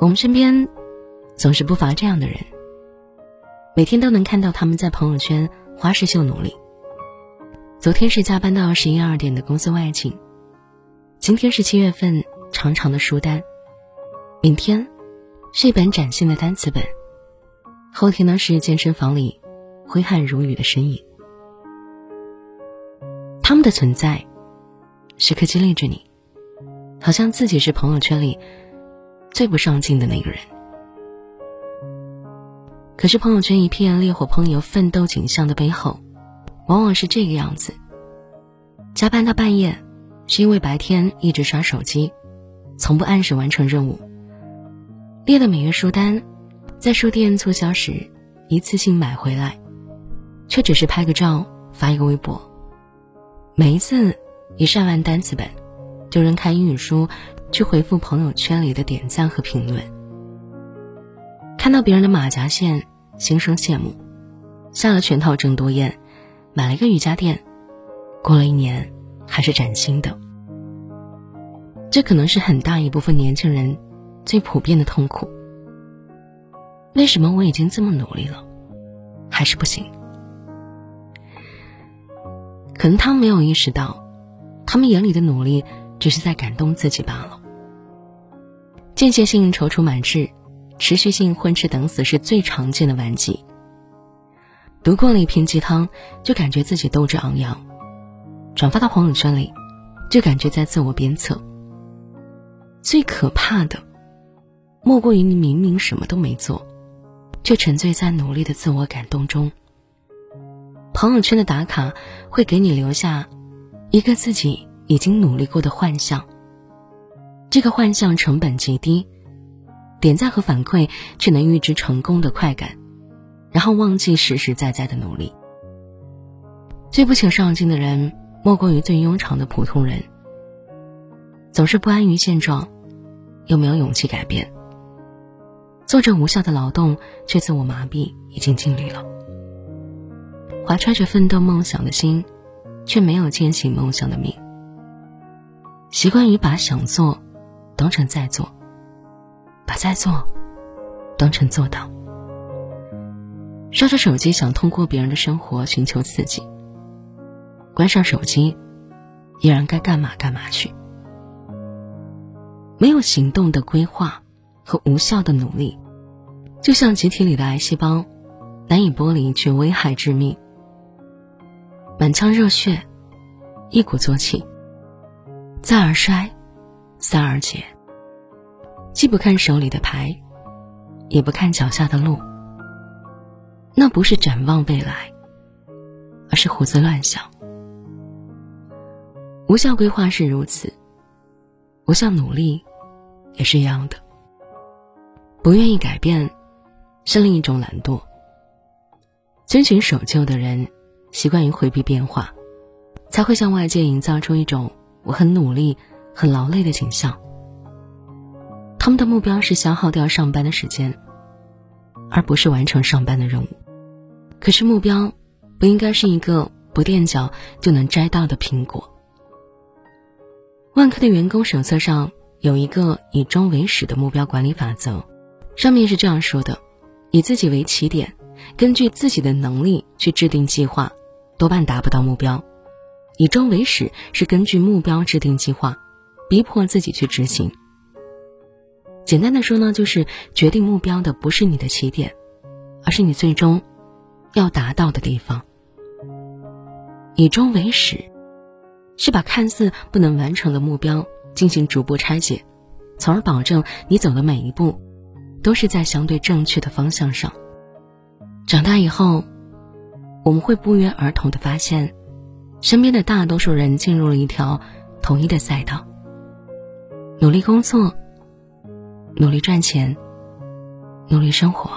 我们身边总是不乏这样的人，每天都能看到他们在朋友圈花式秀努力。昨天是加班到十一二点的公司外景，今天是七月份长长的书单，明天是一本崭新的单词本，后天呢是健身房里挥汗如雨的身影。他们的存在，时刻激励着你，好像自己是朋友圈里。最不上进的那个人，可是朋友圈一片烈火烹油、奋斗景象的背后，往往是这个样子：加班到半夜，是因为白天一直刷手机，从不按时完成任务；列的每月书单，在书店促销时一次性买回来，却只是拍个照发一个微博；每一次一上完单词本，就扔开英语书。去回复朋友圈里的点赞和评论，看到别人的马甲线，心生羡慕，下了全套郑多燕，买了一个瑜伽垫，过了一年还是崭新的。这可能是很大一部分年轻人最普遍的痛苦。为什么我已经这么努力了，还是不行？可能他们没有意识到，他们眼里的努力。只是在感动自己罢了。间歇性踌躇满志，持续性混吃等死是最常见的顽疾。读过了一篇鸡汤，就感觉自己斗志昂扬；转发到朋友圈里，就感觉在自我鞭策。最可怕的，莫过于你明明什么都没做，却沉醉在努力的自我感动中。朋友圈的打卡会给你留下一个自己。已经努力过的幻象，这个幻象成本极低，点赞和反馈却能预知成功的快感，然后忘记实实在在的努力。最不求上进的人，莫过于最庸常的普通人，总是不安于现状，又没有勇气改变，做着无效的劳动，却自我麻痹，已经尽力了，怀揣着奋斗梦想的心，却没有践行梦想的命。习惯于把想做当成在做，把在做当成做到。刷着手机想通过别人的生活寻求刺激，关上手机依然该干嘛干嘛去。没有行动的规划和无效的努力，就像集体里的癌细胞，难以剥离却危害致命。满腔热血，一鼓作气。再而衰，三而竭。既不看手里的牌，也不看脚下的路。那不是展望未来，而是胡思乱想。无效规划是如此，无效努力也是一样的。不愿意改变，是另一种懒惰。遵循守旧的人，习惯于回避变化，才会向外界营造出一种。我很努力，很劳累的景象。他们的目标是消耗掉上班的时间，而不是完成上班的任务。可是目标不应该是一个不垫脚就能摘到的苹果。万科的员工手册上有一个以终为始的目标管理法则，上面是这样说的：以自己为起点，根据自己的能力去制定计划，多半达不到目标。以终为始是根据目标制定计划，逼迫自己去执行。简单的说呢，就是决定目标的不是你的起点，而是你最终要达到的地方。以终为始，是把看似不能完成的目标进行逐步拆解，从而保证你走的每一步都是在相对正确的方向上。长大以后，我们会不约而同的发现。身边的大多数人进入了一条统一的赛道：努力工作，努力赚钱，努力生活。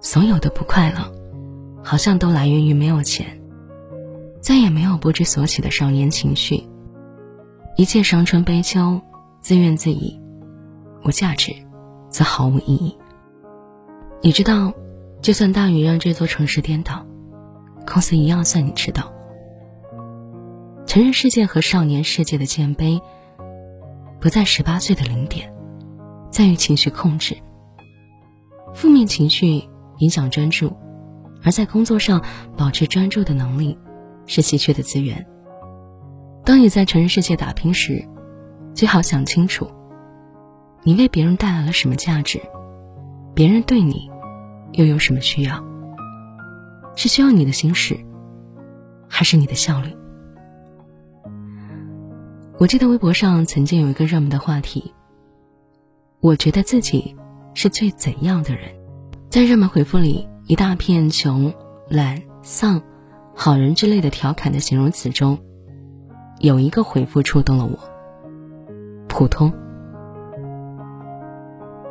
所有的不快乐，好像都来源于没有钱，再也没有不知所起的少年情绪。一切伤春悲秋，自怨自艾，无价值，则毫无意义。你知道，就算大雨让这座城市颠倒，公司一样算你迟到。成人世界和少年世界的鉴碑，不在十八岁的零点，在于情绪控制。负面情绪影响专注，而在工作上保持专注的能力是稀缺的资源。当你在成人世界打拼时，最好想清楚，你为别人带来了什么价值，别人对你又有什么需要？是需要你的心事，还是你的效率？我记得微博上曾经有一个热门的话题。我觉得自己是最怎样的人？在热门回复里，一大片穷、懒、丧、好人之类的调侃的形容词中，有一个回复触动了我：普通。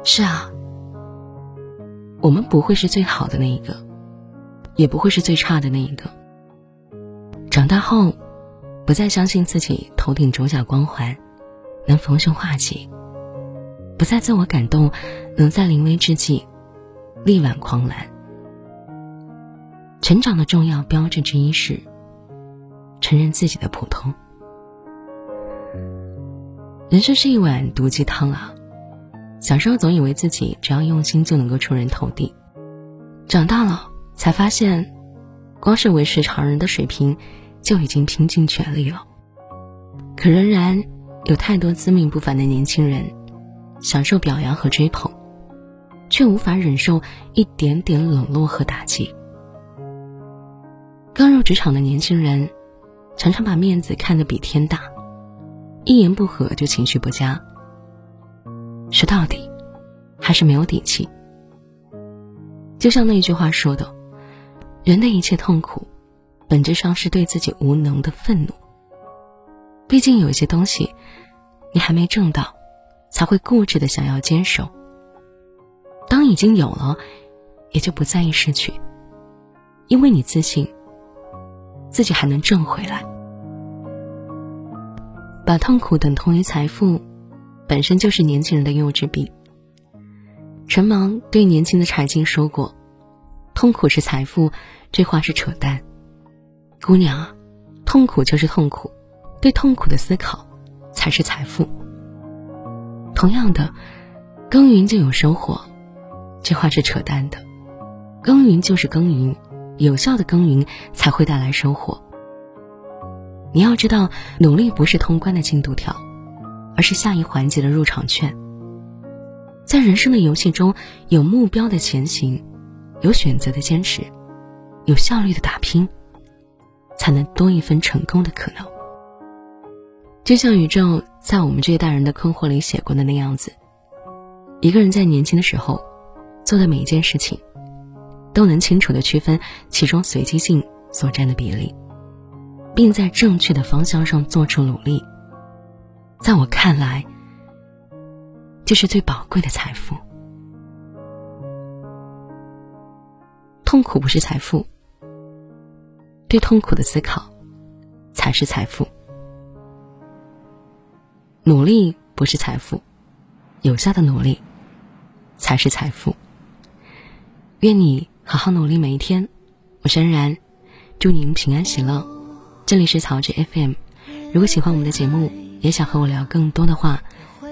是啊，我们不会是最好的那一个，也不会是最差的那一个。长大后。不再相信自己头顶主角光环，能逢凶化吉；不再自我感动，能在临危之际力挽狂澜。成长的重要标志之一是承认自己的普通。人生是一碗毒鸡汤啊！小时候总以为自己只要用心就能够出人头地，长大了才发现，光是维持常人的水平。就已经拼尽全力了，可仍然有太多自命不凡的年轻人，享受表扬和追捧，却无法忍受一点点冷落和打击。刚入职场的年轻人，常常把面子看得比天大，一言不合就情绪不佳。说到底，还是没有底气。就像那句话说的：“人的一切痛苦。”本质上是对自己无能的愤怒。毕竟有些东西，你还没挣到，才会固执的想要坚守。当已经有了，也就不在意失去，因为你自信，自己还能挣回来。把痛苦等同于财富，本身就是年轻人的幼稚病。陈芒对年轻的柴静说过：“痛苦是财富，这话是扯淡。”姑娘，痛苦就是痛苦，对痛苦的思考才是财富。同样的，耕耘就有收获，这话是扯淡的。耕耘就是耕耘，有效的耕耘才会带来收获。你要知道，努力不是通关的进度条，而是下一环节的入场券。在人生的游戏中，有目标的前行，有选择的坚持，有效率的打拼。才能多一分成功的可能。就像宇宙在我们这一代人的困惑里写过的那样子，一个人在年轻的时候做的每一件事情，都能清楚的区分其中随机性所占的比例，并在正确的方向上做出努力。在我看来，这是最宝贵的财富。痛苦不是财富。对痛苦的思考，才是财富。努力不是财富，有效的努力才是财富。愿你好好努力每一天。我是安然，祝您平安喜乐。这里是曹植 FM。如果喜欢我们的节目，也想和我聊更多的话，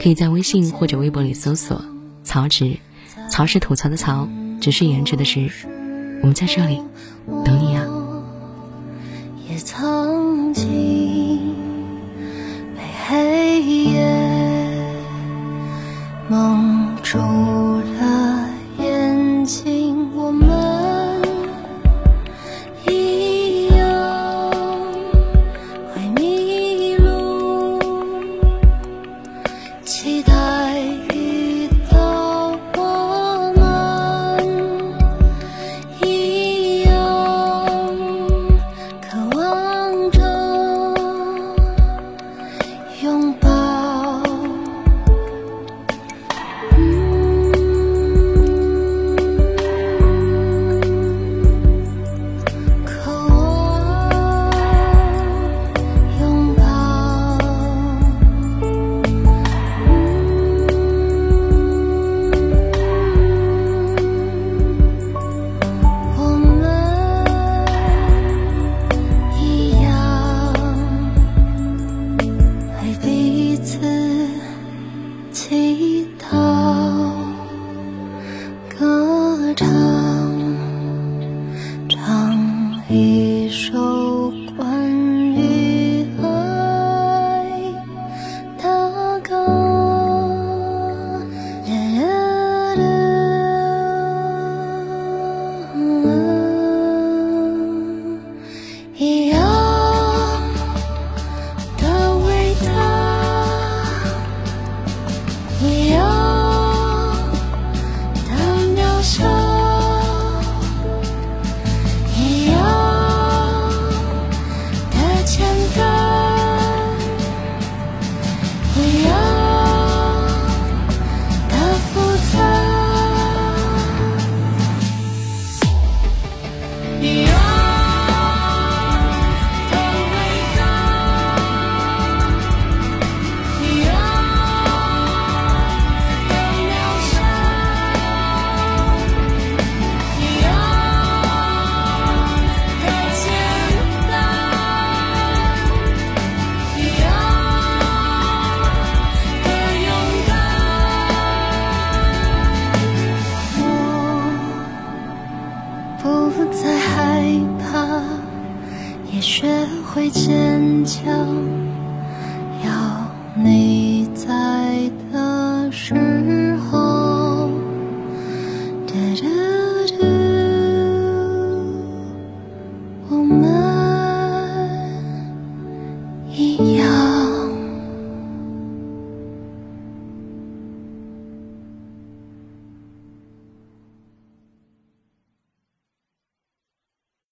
可以在微信或者微博里搜索“曹植”，曹是吐槽的曹，植是言之的植。我们在这里等你曾经